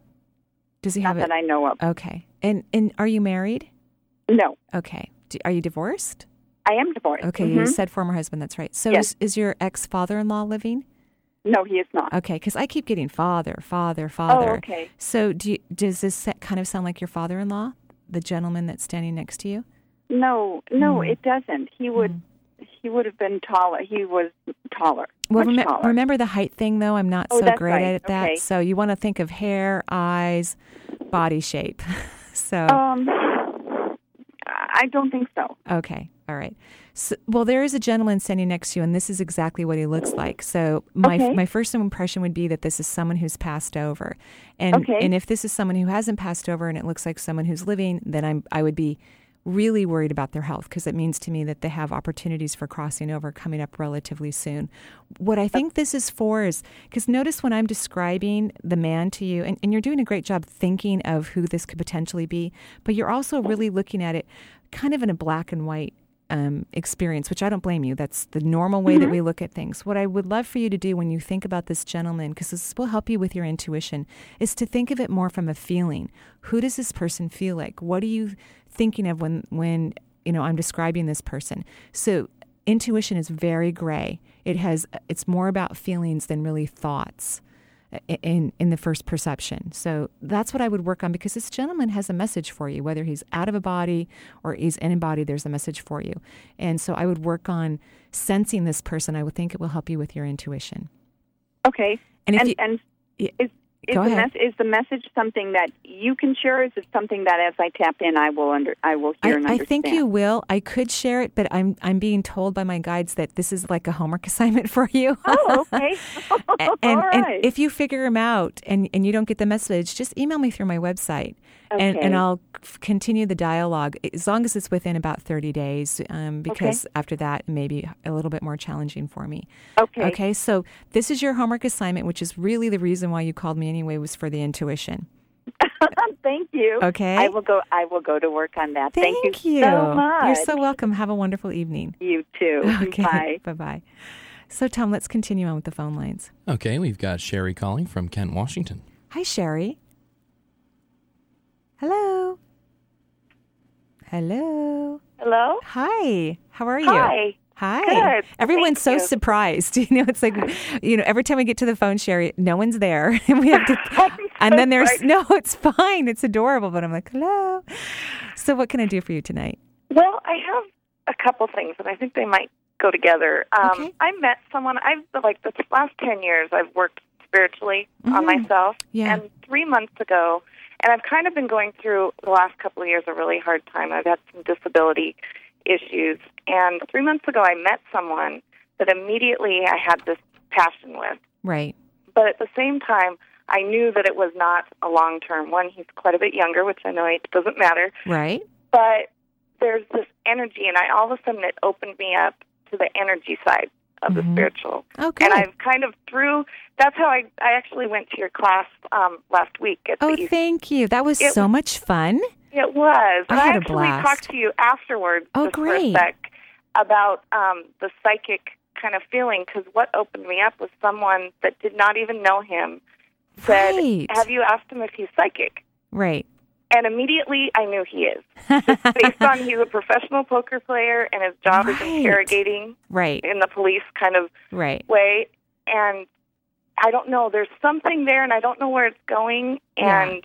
Does he not have it? that I know of. Okay. And and are you married? No, Okay. Do, are you divorced? I am divorced. Okay, you Mhm. said former husband. That's right. So Yes. is, is your ex father in law living? No, he is not. Okay, because I keep getting father, father, father. Oh, okay. So do you, does this kind of sound like your father in law, the gentleman that's standing next to you? No, no, Mm. it doesn't. He would. He would have been taller. He was taller. Well, remem- taller. remember the height thing, though? I'm not Oh, so great right. at that. Okay. So you want to think of hair, eyes, body shape. so. Um, I don't think so. Okay. All right. So, well, there is a gentleman standing next to you, and this is exactly what he looks like. So, my Okay. my first impression would be that this is someone who's passed over, and Okay. and if this is someone who hasn't passed over, and it looks like someone who's living, then I'm I would be really worried about their health because it means to me that they have opportunities for crossing over coming up relatively soon. What I think this is for is because notice when I'm describing the man to you, and, and you're doing a great job thinking of who this could potentially be, but you're also really looking at it kind of in a black and white um, experience, which I don't blame you. That's the normal way that we look at things. What I would love for you to do when you think about this gentleman, because this will help you with your intuition, is to think of it more from a feeling. Who does this person feel like? What do you thinking of when when you know I'm describing this person? So intuition is very gray. It has it's more about feelings than really thoughts uh, in in the first perception. So that's what I would work on because this gentleman has a message for you, whether he's out of a body or he's in a body. There's a message for you, and so I would work on sensing this person. I would think it will help you with your intuition. Okay. And and you, and is is Go the, ahead. mes- is the message something that you can share? Is it something that as I tap in, I will under I will I, hear and I think you will. I could share it, but I'm I'm being told by my guides that this is like a homework assignment for you. Oh, okay. and, and, right. and if you figure them out and, and you don't get the message, just email me through my website. And, Okay. and I'll continue the dialogue as long as it's within about 30 days, um, because after that, it may be a little bit more challenging for me. okay. Okay, so this is your homework assignment, which is really the reason why you called me anyway, was for the intuition. thank you. Okay. I will go. I will go to work on that. Thank, you, so much. You're so welcome. Have a wonderful evening. You too. Okay. Bye. Bye bye. So, Tom, let's continue on with the phone lines. Okay, we've got Sherry calling from Kent, Washington. Hi, Sherry. Hello. Hello. Hello. Hi. How are you? Hi. Hi. Good. Everyone's Thank so you. surprised. You know, it's like, you know, every time we get to the phone, Sherry, no one's there. And we have to, and then there's, sorry. no, it's fine. It's adorable. But I'm like, hello. So, what can I do for you tonight? Well, I have a couple things, and I think they might go together. Um, Okay. I met someone. I've like the last ten years. I've worked spiritually on Mhm. myself, Yeah. and three months ago, and I've kind of been going through the last couple of years a really hard time. I've had some disability issues, and three months ago, I met someone that immediately I had this passion with. Right. but at the same time, I knew that it was not a long term one. He's quite a bit younger, which I know it doesn't matter, Right. but there's this energy, and I all of a sudden it opened me up to the energy side of Mhm. the spiritual. Okay. And I've kind of through. That's how I I actually went to your class um, last week at oh, the thank you. That was It so much fun. It was. I And had a actually blast. talked to you afterwards Oh, just great. for a sec about um, the psychic kind of feeling because what opened me up was someone that did not even know him said, Right. "Have you asked him if he's psychic?" Right. And immediately I knew he is. Based on he's a professional poker player and his job is interrogating right. in the police kind of Right. way and I don't know, there's something there and I don't know where it's going Yeah.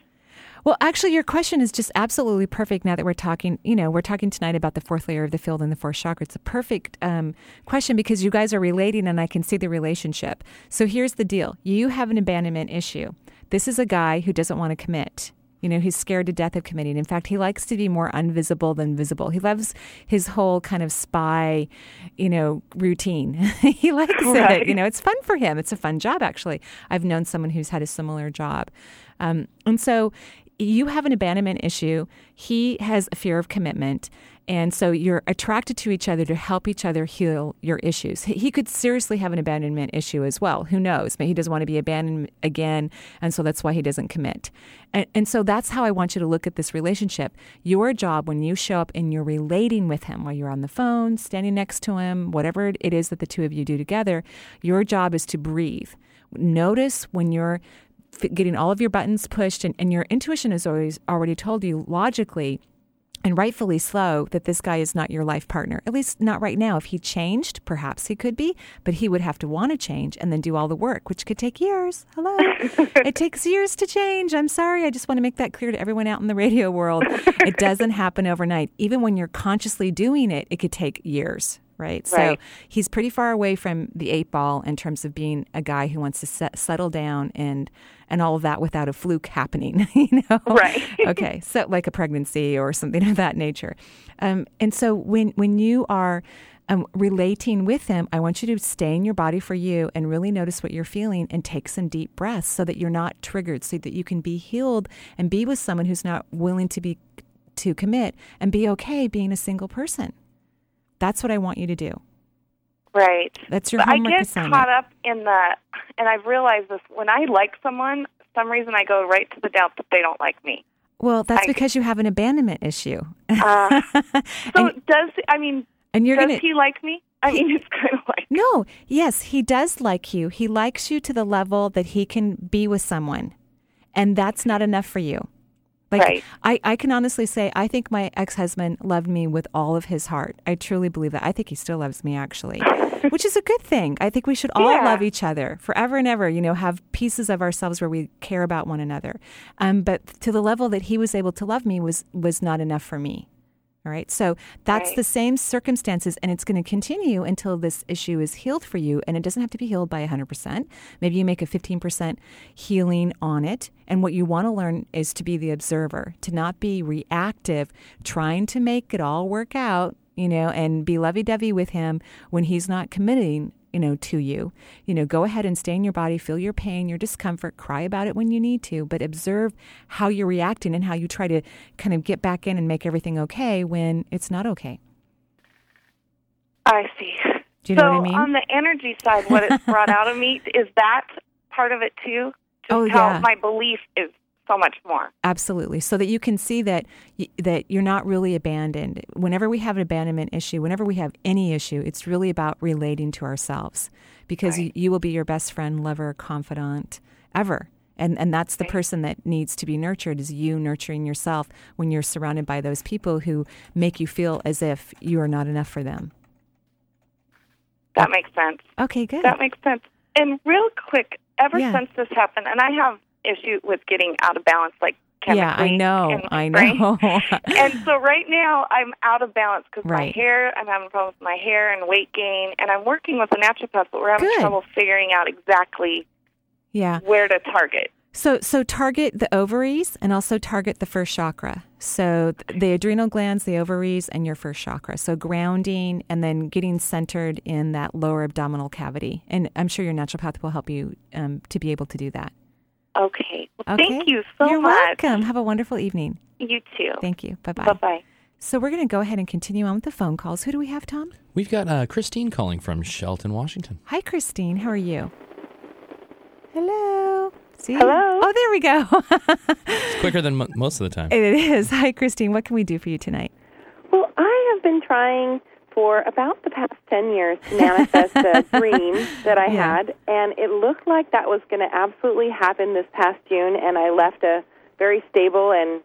Well, actually, your question is just absolutely perfect now that we're talking, you know, we're talking tonight about the fourth layer of the field and the fourth chakra. It's a perfect um, question because you guys are relating and I can see the relationship. So here's the deal you have an abandonment issue. This is a guy who doesn't want to commit. You know, he's scared to death of committing. In fact, he likes to be more invisible than visible. He loves his whole kind of spy, you know, routine. he likes it. You know, it's fun for him. It's a fun job, actually. I've known someone who's had a similar job. Um, and so you have an abandonment issue. He has a fear of commitment. And so you're attracted to each other to help each other heal your issues. He- could seriously have an abandonment issue as well. Who knows? Maybe he doesn't want to be abandoned again. And so that's why he doesn't commit. And, and so that's how I want you to look at this relationship. Your job when you show up and you're relating with him while you're on the phone, standing next to him, whatever it is that the two of you do together, your job is to breathe. Notice when you're getting all of your buttons pushed and, and your intuition has always already told you logically and rightfully slow that this guy is not your life partner at least not right now. If he changed perhaps he could be but he would have to want to change and then do all the work which could take years. Hello? It takes years to change. I'm sorry. I just want to make that clear to everyone out in the radio world. It doesn't happen overnight. Even when you're consciously doing it it could take years right? So Right. he's pretty far away from the eight ball in terms of being a guy who wants to set, settle down and and all of that without a fluke happening, you know? Right. okay, so like a pregnancy or something of that nature. Um, and so when when you are um, relating with him, I want you to stay in your body for you and really notice what you're feeling and take some deep breaths so that you're not triggered, so that you can be healed and be with someone who's not willing to be to commit and be okay being a single person. That's what I want you to do. Right. That's your But I homework get assignment. caught up in the, and I've realized this when I like someone, some reason I go right to the doubt that they don't like me. well, that's I- because you have an abandonment issue. Uh, So and, does I mean and you're does gonna he like me? I mean, it's kind of like No, yes, he does like you. He likes you to the level that he can be with someone. And that's not enough for you. Like Right. I, I can honestly say I think my ex husband loved me with all of his heart. I truly believe that. I think he still loves me actually. Which is a good thing. I think we should all Yeah. love each other forever and ever, you know, have pieces of ourselves where we care about one another. Um, but to the level that he was able to love me was was not enough for me. All right. So that's Right. the same circumstances, and it's going to continue until this issue is healed for you. And it doesn't have to be healed by 100%. Maybe you make a 15% healing on it. And what you want to learn is to be the observer, to not be reactive, trying to make it all work out, you know, and be lovey dovey with him when he's not committing. You know, to you, you know, go ahead and stay in your body, feel your pain, your discomfort, cry about it when you need to, but observe how you're reacting and how you try to kind of get back in and make everything okay when it's not okay. I see. Do you know so what I mean? on the energy side, what it's brought out of me is that part of it too. Just Oh, how yeah. my belief is so much more. Absolutely, so that you can see that y- that you're not really abandoned. Whenever we have an abandonment issue, whenever we have any issue, it's really about relating to ourselves because Right. you, you will be your best friend, lover, confidant ever. And and that's the Right. person that needs to be nurtured is you nurturing yourself when you're surrounded by those people who make you feel as if you are not enough for them. That makes sense. Okay, good. That makes sense. And real quick, ever Yeah. since this happened, and I have issue with getting out of balance, like chemically. yeah, I know. I know. and so right now I'm out of balance because Right. my hair, I'm having problems with my hair and weight gain, and I'm working with a naturopath, but we're having Good. trouble figuring out exactly yeah. where to target. So, so target the ovaries and also target the first chakra. So, the adrenal glands, the ovaries, and your first chakra. So, grounding and then getting centered in that lower abdominal cavity. And I'm sure your naturopath will help you um, to be able to do that. Okay. Well, Okay. Thank you so You're much. welcome. Have a wonderful evening. You too. Thank you. Bye Bye bye. bye. So, we're going to go ahead and continue on with the phone calls. Who do we have, Tom? We've got uh, Christine calling from Shelton, Washington. Hi, Christine. How are you? Hello. See? Hello. Oh, there we go. It's quicker than mo- most of the time. it is. Hi, Christine. What can we do for you tonight? Well, I have been trying for about the past 10 years to manifest a dream that I Yeah. had, and it looked like that was going to absolutely happen this past June, and I left a very stable and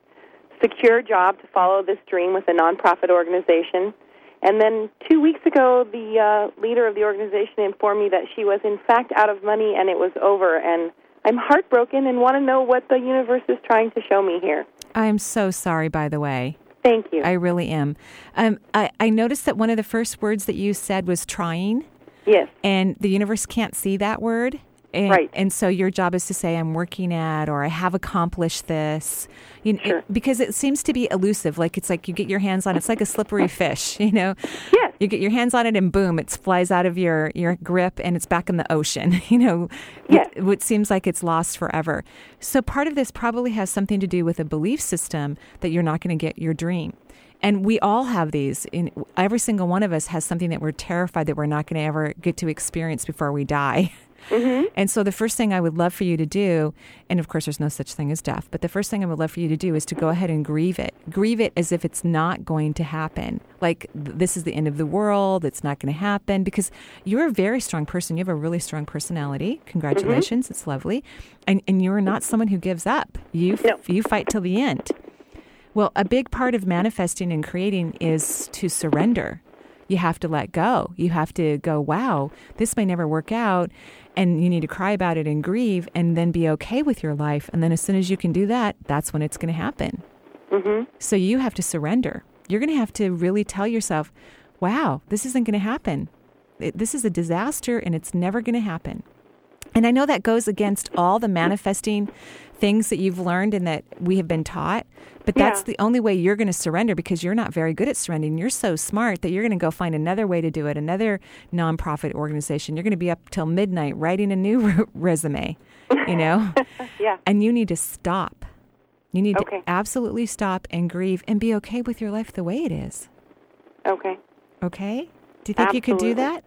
secure job to follow this dream with a nonprofit organization. And then two weeks ago, the uh, leader of the organization informed me that she was, in fact, out of money and it was over. And I'm heartbroken and want to know what the universe is trying to show me here. I'm so sorry, by the way. Thank you. I really am. Um, I, I noticed that one of the first words that you said was trying, yes. and the universe can't see that word. And, Right. And so your job is to say, I'm working at, or I have accomplished this. You know, Sure. because it seems to be elusive. Like it's like you get your hands on It's like a slippery fish, you know? Yes. You get your hands on it and boom, it flies out of your, your grip and it's back in the ocean, you know? Yes. What, what seems like it's lost forever. So part of this probably has something to do with a belief system that you're not going to get your dream. And we all have these. In every single one of us has something that we're terrified that we're not going to ever get to experience before we die. Mm-hmm. And so the first thing I would love for you to do, and of course there's no such thing as death, but the first thing I would love for you to do is to go ahead and grieve it. Grieve it as if it's not going to happen. Like this is the end of the world, it's not going to happen because you're a very strong person. You have a really strong personality. Mm-hmm. Congratulations, it's lovely. And and you're not someone who gives up. You f- No. you fight till the end. Well, a big part of manifesting and creating is to surrender. You have to let go. You have to go, wow, this may never work out. And you need to cry about it and grieve and then be okay with your life. And then as soon as you can do that, that's when it's going to happen. Mm-hmm. So you have to surrender. You're going to have to really tell yourself, wow, this isn't going to happen. It- This is a disaster and it's never going to happen. And I know that goes against all the manifesting things that you've learned and that we have been taught, but that's Yeah. the only way you're going to surrender because you're not very good at surrendering. You're so smart that you're going to go find another way to do it, another nonprofit organization. You're going to be up till midnight writing a new re- resume, you know? Yeah. and you need to stop. You need Okay. to absolutely stop and grieve and be okay with your life the way it is. Okay. Okay? Do you think you could do that?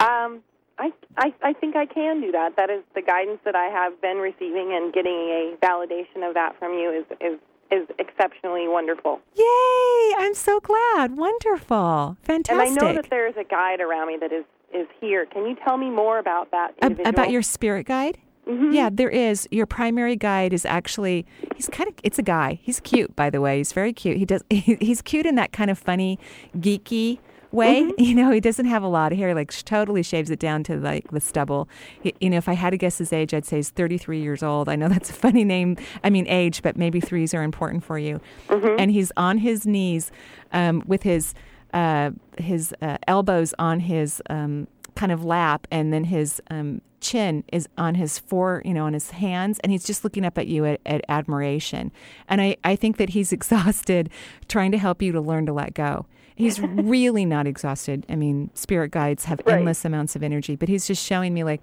Um, I, I I think I can do that. That is the guidance that I have been receiving, and getting a validation of that from you is is is exceptionally wonderful. Yay! I'm so glad. Wonderful. Fantastic. And I know that there is a guide around me that is is here. Can you tell me more about that individual? about your spirit guide? Mhm. Yeah, there is. Your primary guide is actually he's kind of it's a guy. He's cute, by the way. He's very cute. He does he, he's cute in that kind of funny, geeky way. Mm-hmm. You know, he doesn't have a lot of hair. Like totally shaves it down to like the stubble. He, you know, if I had to guess his age, I'd say he's 33 years old. I know that's a funny name. I mean age, but maybe threes are important for you. Mm-hmm. And he's on his knees um, with his uh, his uh, elbows on his um, kind of lap, and then his um, chin is on his fore, you know, on his hands, and he's just looking up at you at, at admiration. And I, I think that he's exhausted trying to help you to learn to let go. He's really not exhausted. I mean, spirit guides have Right. endless amounts of energy, but he's just showing me like,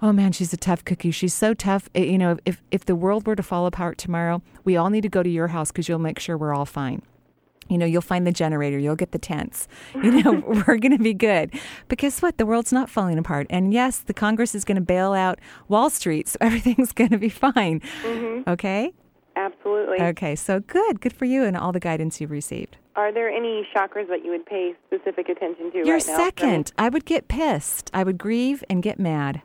oh man, she's a tough cookie. She's so tough. You know, if if the world were to fall apart tomorrow, we all need to go to your house because you'll make sure we're all fine. You know, you'll find the generator, you'll get the tents. You know, we're going to be good. But guess what? The world's not falling apart. And yes, the Congress is going to bail out Wall Street, so everything's going to be fine. Mm-hmm. Okay? Absolutely. Okay, so good. Good for you and all the guidance you've received. Are there any chakras that you would pay specific attention to Your right now? second, I would get pissed. I would grieve and get mad.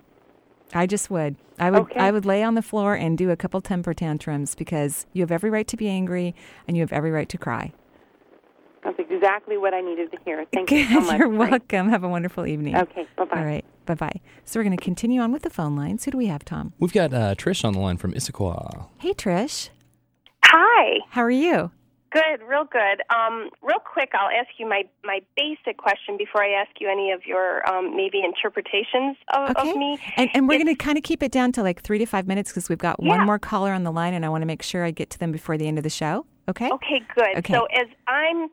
I just would. I would Okay. I would lay on the floor and do a couple temper tantrums because you have every right to be angry and you have every right to cry. That's exactly what I needed to hear. Thank you so much. You're welcome. Have a wonderful evening. Okay, bye-bye. All right. Bye bye. So we're going to continue on with the phone lines. Who do we have, Tom? We've got uh, Trish on the line from Issaquah. Hey, Trish. Hi. How are you? Good, real good. Um, real quick, I'll ask you my, my basic question before I ask you any of your um, maybe interpretations of, Okay. of me. And, and we're going to kind of keep it down to like three to five minutes because we've got one more caller on the line and I want to make sure I get to them before the end of the show. Okay? Okay, good. Okay. So as I'm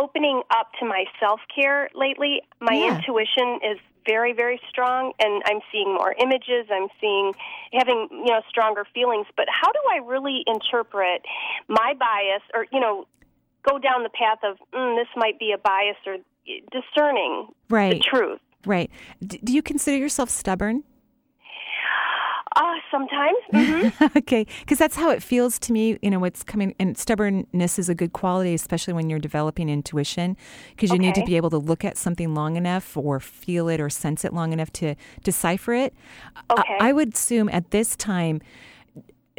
opening up to my self care lately, my Yeah. intuition is very, very strong, and I'm seeing more images. I'm seeing having you know stronger feelings. But how do I really interpret my bias, or you know, go down the path of mm, this might be a bias, or discerning Right. the truth? Right. D- do you consider yourself stubborn? Uh, sometimes. hmm okay, because that's how it feels to me. You know, what's coming, and stubbornness is a good quality, especially when you're developing intuition, because you need to be able to look at something long enough, or feel it, or sense it long enough to decipher it. I- Okay. I, would assume at this time,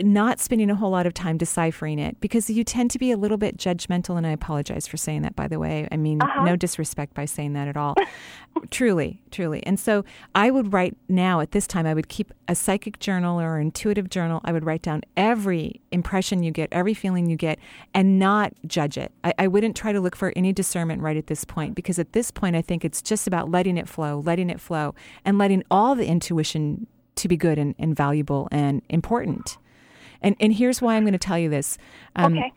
not spending a whole lot of time deciphering it, because you tend to be a little bit judgmental. And I apologize for saying that, by the way. I mean, Uh-huh. no disrespect by saying that at all. truly, truly. And so I would write now at this time, I would keep a psychic journal or intuitive journal. I would write down every impression you get, every feeling you get, and not judge it. I, I wouldn't try to look for any discernment right at this point, because at this point, I think it's just about letting it flow, letting it flow, and letting all the intuition to be good and, and valuable and important. And, and here's why I'm going to tell you this. Um, okay.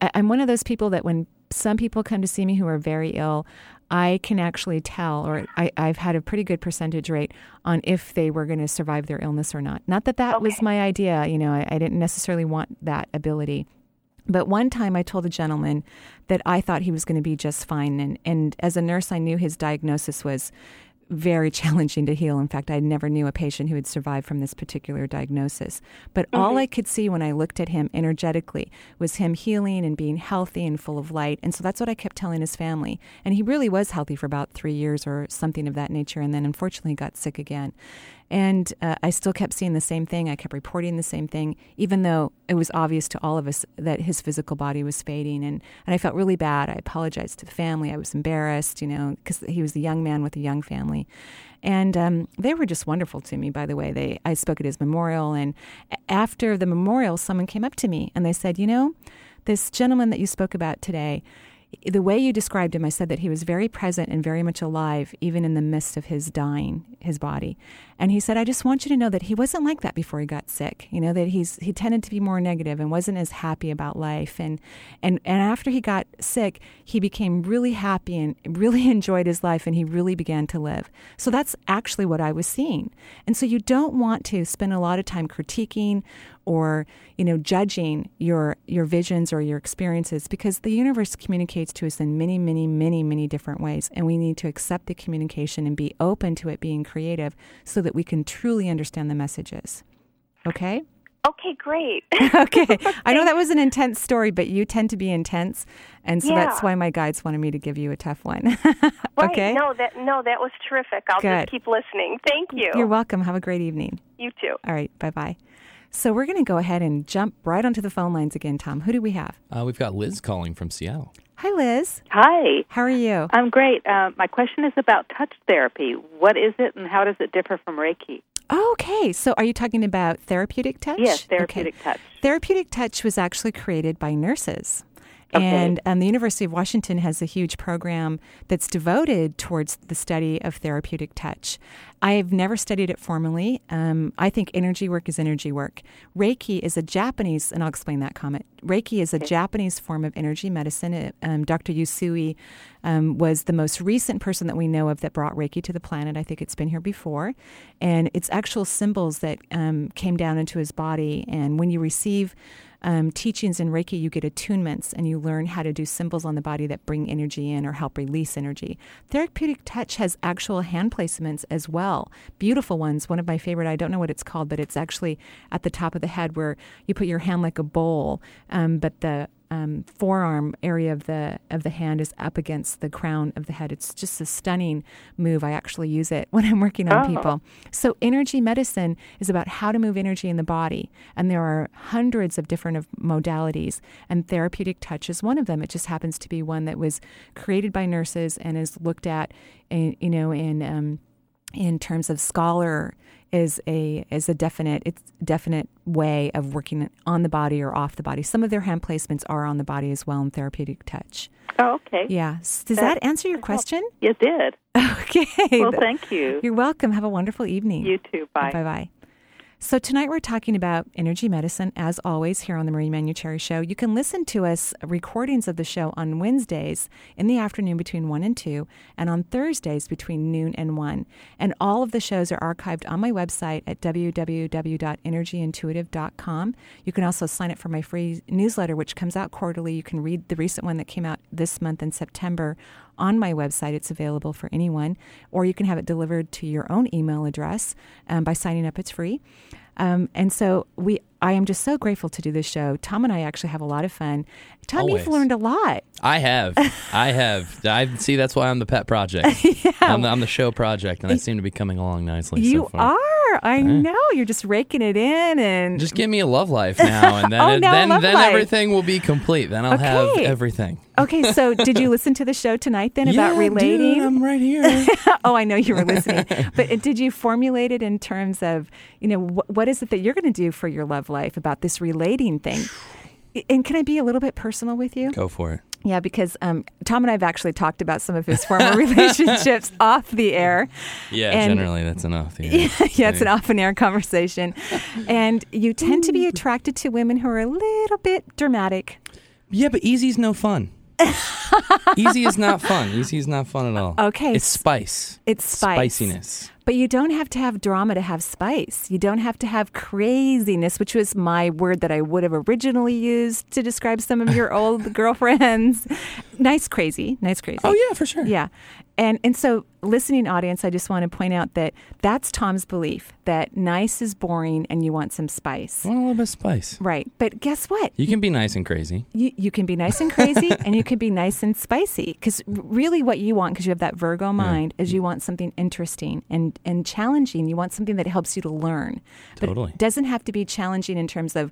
I, I'm one of those people that when some people come to see me who are very ill, I can actually tell, or I, I've had a pretty good percentage rate on if they were going to survive their illness or not. Not that that was my idea, you know, I, I didn't necessarily want that ability. But one time I told a gentleman that I thought he was going to be just fine. And, and as a nurse, I knew his diagnosis was very challenging to heal. In fact, I never knew a patient who had survived from this particular diagnosis. But all mm-hmm. I could see when I looked at him energetically was him healing and being healthy and full of light. And so that's what I kept telling his family. And he really was healthy for about three years or something of that nature. And then unfortunately got sick again. And uh, I still kept seeing the same thing. I kept reporting the same thing, even though it was obvious to all of us that his physical body was fading. And, and I felt really bad. I apologized to the family. I was embarrassed, you know, because he was a young man with a young family. And um, they were just wonderful to me, by the way. They, I spoke at his memorial. And after the memorial, someone came up to me and they said, You know, this gentleman that you spoke about today, the way you described him, I said that he was very present and very much alive, even in the midst of his dying, his body. And he said, I just want you to know that he wasn't like that before he got sick. You know, that he's he tended to be more negative and wasn't as happy about life. And and, and after he got sick, he became really happy and really enjoyed his life and he really began to live. So that's actually what I was seeing. And so you don't want to spend a lot of time critiquing or you know judging your your visions or your experiences because the universe communicates to us in many many many many different ways and we need to accept the communication and be open to it being creative so that we can truly understand the messages okay Okay, great. okay i know that was an intense story but you tend to be intense and so that's why my guides wanted me to give you a tough one Right. okay No, that no, that was terrific. I'll Good. just keep listening. Thank you. you're welcome have a great evening You too. all right bye bye so we're going to go ahead and jump right onto the phone lines again tom who do we have Uh, we've got Liz calling from Seattle. hi liz Hi, how are you I'm great. Uh, my question is about touch therapy. What is it, and how does it differ from Reiki? Okay, so are you talking about therapeutic touch? Yes, Okay. therapeutic touch. Therapeutic touch was actually created by nurses. Okay. And um, the University of Washington has a huge program that's devoted towards the study of therapeutic touch. I have never studied it formally. Um, I think energy work is energy work. Reiki is a Japanese, and I'll explain that comment. Reiki is a Japanese form of energy medicine. Uh, Um, Dr. Usui um, was the most recent person that we know of that brought Reiki to the planet. I think it's been here before. And it's actual symbols that um, came down into his body. And when you receive um, teachings in Reiki, you get attunements and you learn how to do symbols on the body that bring energy in or help release energy. Therapeutic touch has actual hand placements as well, beautiful ones. One of my favorite, I don't know what it's called, but it's actually at the top of the head where you put your hand like a bowl, um, but the um, forearm area of the of the hand is up against the crown of the head. It's just a stunning move. I actually use it when I'm working on Oh. people. So energy medicine is about how to move energy in the body, and there are hundreds of different of modalities. And therapeutic touch is one of them. It just happens to be one that was created by nurses and is looked at, in, you know, in um, in terms of scholar is a is a definite it's definite way of working on the body or off the body. Some of their hand placements are on the body as well in therapeutic touch. Oh, okay. Yeah. Does That- that answer your question? It did. Okay. Well, thank you. You're welcome. Have a wonderful evening. You too. Bye. Bye bye. So tonight we're talking about energy medicine, as always, here on the Marie Manuchehri Show. You can listen to us uh, recordings of the show on Wednesdays in the afternoon between one and two, and on Thursdays between noon and one. And all of the shows are archived on my website at www.energyintuitive.com. You can also sign up for my free newsletter, which comes out quarterly. You can read the recent one that came out this month in September on my website. It's available for anyone, or you can have it delivered to your own email address um, by signing up. It's free. Um, and so we, I am just so grateful to do this show. Tom and I actually have a lot of fun. Tom, Always. you've learned a lot. I have. I have. I see. That's why I'm the pet project. I'm, the, I'm the show project, and I seem to be coming along nicely. you so far. are. I know. You're just raking it in, and Just give me a love life now, and then Oh, it- then then life. everything will be complete. Then I'll have everything. okay. So, did you listen to the show tonight then about Yeah, relating? dude, I'm right here. oh, I know you were listening. but uh, did you formulate it in terms of, you know, wh- what is it that you're going to do for your love life about this relating thing? And can I be a little bit personal with you? Go for it. Yeah, because um, Tom and I have actually talked about some of his former relationships off the air. Yeah, And- generally that's enough. Yeah, Yeah, yeah, it's an off and air conversation. And you tend to be attracted to women who are a little bit dramatic. Yeah, but easy is no fun. Easy is not fun. Easy is not fun at all. Okay. It's spice. It's spice. Spiciness. But you don't have to have drama to have spice. You don't have to have craziness, which was my word that I would have originally used to describe some of your old girlfriends. Nice crazy, nice crazy. Oh yeah, for sure. Yeah. And and so listening audience, I just want to point out that that's Tom's belief that nice is boring and you want some spice. I want a little bit of spice. Right. But guess what? You can be nice and crazy. You, you can be nice and crazy and you can be nice and spicy because really what you want because you have that virgo mind is you mm. want something interesting and, and challenging you want something that helps you to learn but Totally. it doesn't have to be challenging in terms of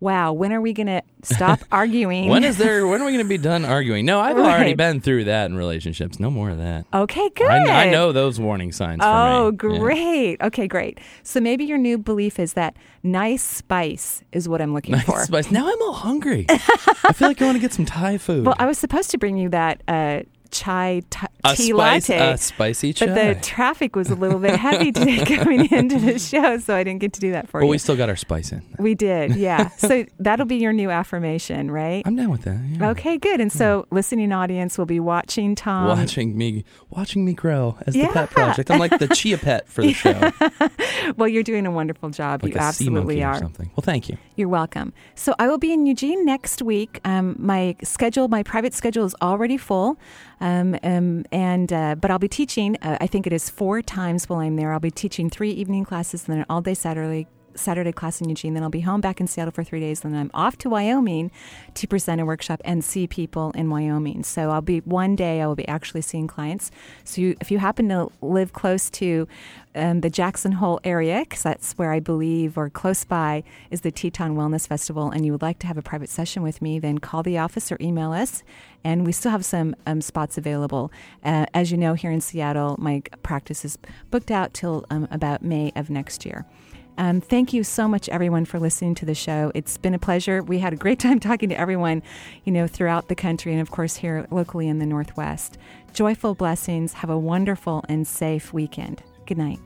wow when are we going to stop arguing When is there? When are we going to be done arguing? No, I've already been through that in relationships. No more of that. okay good I, I know those warning signs. for Oh, me. Yeah. great. Okay, great. So maybe your new belief is that nice spice is what I'm looking for. Nice for. spice. Now I'm all hungry. I feel like I want to get some Thai food. Well, I was supposed to bring you that uh, chai t- a tea spice, latte. a spicy chai. But the traffic was a little bit heavy today coming into the show, so I didn't get to do that for but you. But we still got our spice in. We did, yeah. so that'll be your new affirmation, right? I'm down with that. Yeah. Okay, good. And so, listening audience will be watching Tom. watching me, watching me grow as the pet project. I'm like the chia pet for the show, Well, you're doing a wonderful job. like you absolutely are. something. Well, thank you. You're welcome. So I will be in Eugene next week. Um, my schedule, my private schedule is already full, um, um, and uh, but I'll be teaching. Uh, I think it is four times while I'm there. I'll be teaching three evening classes and then an all day Saturday. Saturday class in Eugene, then I'll be home back in Seattle for three days, then I'm off to Wyoming to present a workshop and see people in Wyoming. So I'll be one day I will be actually seeing clients. So you, if you happen to live close to um, the Jackson Hole area, because that's where I believe, or close by, is the Teton Wellness Festival, and you would like to have a private session with me, then call the office or email us. And we still have some um, spots available. Uh, as you know, here in Seattle, my practice is booked out till um, about May of next year. Um, thank you so much, everyone, for listening to the show. It's been a pleasure. We had a great time talking to everyone, you know, throughout the country and, of course, here locally in the Northwest. Joyful blessings. Have a wonderful and safe weekend. Good night.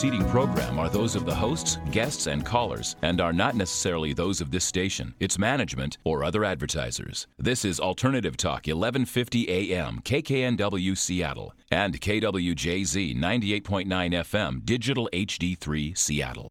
Preceding program are those of the hosts, guests, and callers, and are not necessarily those of this station, its management, or other advertisers. This is Alternative Talk, 1150 AM, KKNW Seattle, and KWJZ 98.9 FM, Digital HD3 Seattle.